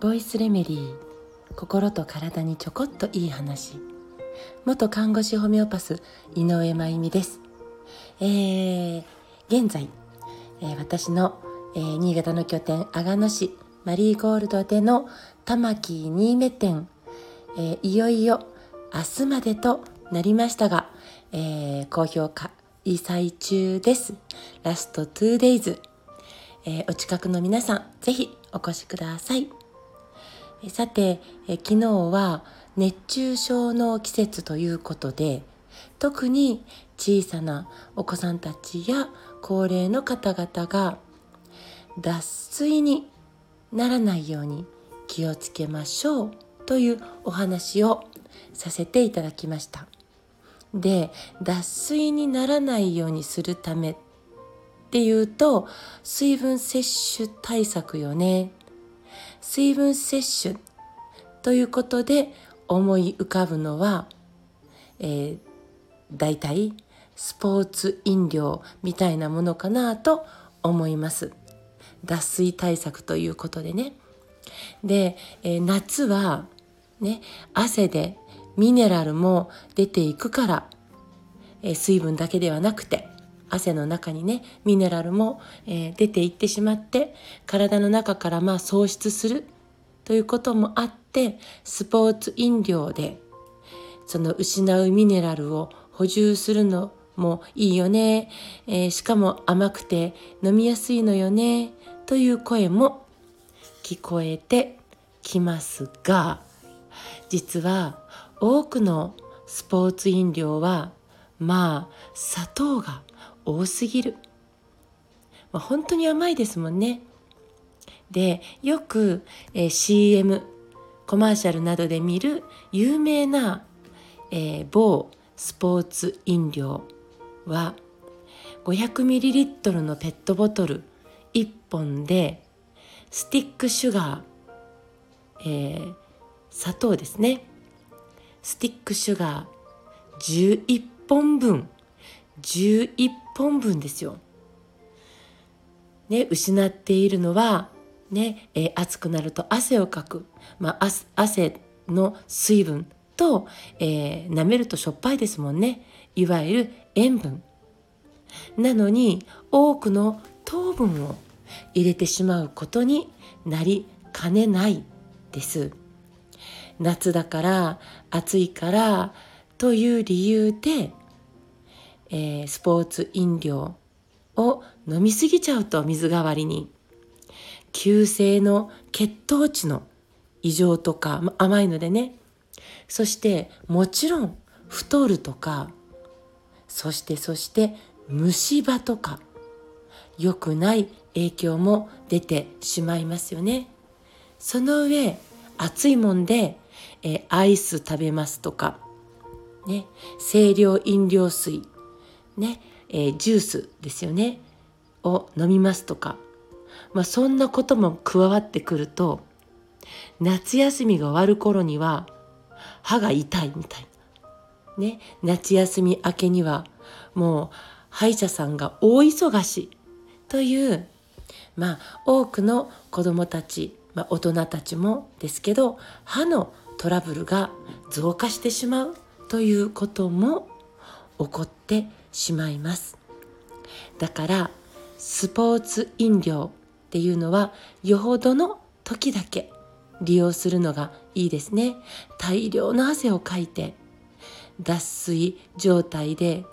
ボイスレメディー心と体にちょこっといい話。元看護師ホメオパス井上真由美です、えー、現在、えー、私の、えー、新潟の拠点阿賀野市マリーゴールドでの玉木新目店、えいよいよ明日までとなりましたが、え高評価開催中です。ラスト 2days。えー、お近くの皆さん、ぜひお越しください。さて、え昨日は熱中症の季節ということで、特に小さなお子さんたちや高齢の方々が脱水にならないように気をつけましょうというお話をさせていただきました。で脱水にならないようにするためっていうと水分摂取対策よね。水分摂取ということで思い浮かぶのは、えー、大体スポーツ飲料みたいなものかなと思います。脱水対策ということでね。で、えー、夏はね汗でミネラルも出ていくから、え、水分だけではなくて汗の中にねミネラルも、え、出ていってしまって体の中からまあ喪失するということもあってスポーツ飲料でその失うミネラルを補充するのもいいよね、えー、しかも甘くて飲みやすいのよね。という声も聞こえてきますが実は多くのスポーツ飲料はまあ砂糖が多すぎる、まあ、本当に甘いですもんね。でよく、えー、CM コマーシャルなどで見る有名な、えー、某スポーツ飲料は 500ml のペットボトル1本でスティックシュガー、えー、砂糖ですね。スティックシュガー11本分。11本分ですよ。ね、失っているのは、ねえー、暑くなると汗をかく、まあ、汗の水分と、えー、舐めるとしょっぱいですもんね。いわゆる塩分。なのに多くの糖分を入れてしまうことになりかねないです。夏だから暑いからという理由で、えー、スポーツ飲料を飲みすぎちゃうと水代わりに急性の血糖値の異常とか甘いのでねそしてもちろん太るとかそしてそして虫歯とか良くない影響も出てしまいますよね。その上暑いもんでえアイス食べますとか、ね、清涼飲料水、ね、えー、ジュースですよね、を飲みますとか、まあ、そんなことも加わってくると、夏休みが終わる頃には歯が痛いみたいな。ね、夏休み明けにはもう歯医者さんが大忙しというまあ多くの子どもたち、まあ、大人たちもですけど歯のトラブルが増加してしまうということも起こってしまいます。だからスポーツ飲料っていうのはよほどの時だけ利用するのがいいですね。大量の汗をかいて脱水状態で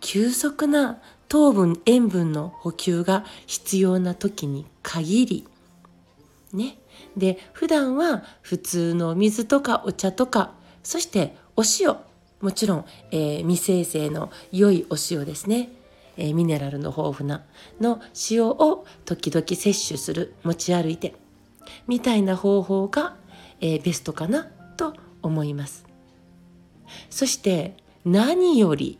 急速な糖分塩分の補給が必要な時に限りね。で普段は普通の水とかお茶とかそしてお塩。もちろん、えー、未生成の良いお塩ですね、えー、ミネラルの豊富なの塩を時々摂取する。持ち歩いて。みたいな方法が、えー、ベストかなと思います。そして何より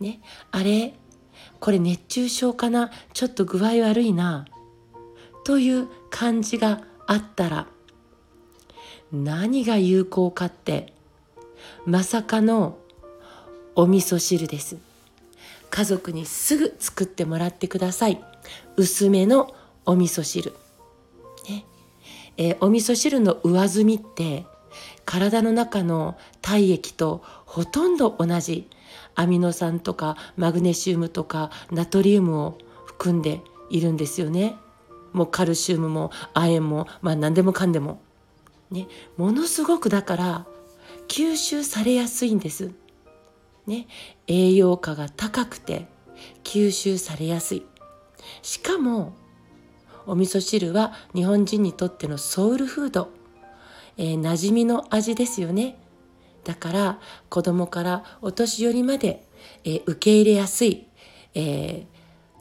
ねあれこれ熱中症かな。ちょっと具合悪いな。という感じがあったら何が有効かってまさかのお味噌汁です。家族にすぐ作ってもらってください。薄めのお味噌汁、ね。えー、お味噌汁の上澄みって体の中の体液とほとんど同じアミノ酸とかマグネシウムとかナトリウムを含んでいるんですよね。もうカルシウムも亜鉛もまあ何でもかんでも。ね、ものすごくだから吸収されやすいんです。ね、栄養価が高くて吸収されやすい。しかもお味噌汁は日本人にとってのソウルフード、えー、馴染みの味ですよね。だから子供からお年寄りまで、えー、受け入れやすい、え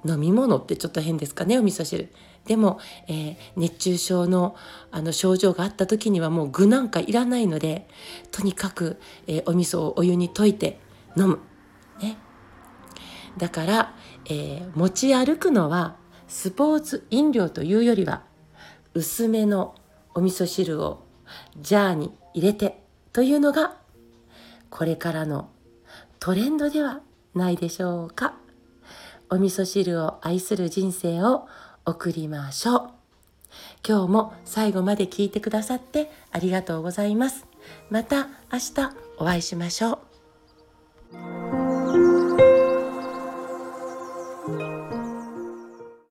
ー、飲み物ってちょっと変ですかねお味噌汁。でも、えー、熱中症のあの症状があった時にはもう具なんかいらないのでとにかく、えお味噌をお湯に溶いて飲む。ね、だから、え持ち歩くのはスポーツ飲料というよりは薄めのお味噌汁をジャーに入れてというのがこれからのトレンドではないでしょうかお味噌汁を愛する人生を送りましょう。今日も最後まで聞いてくださってありがとうございます。また明日お会いしましょう。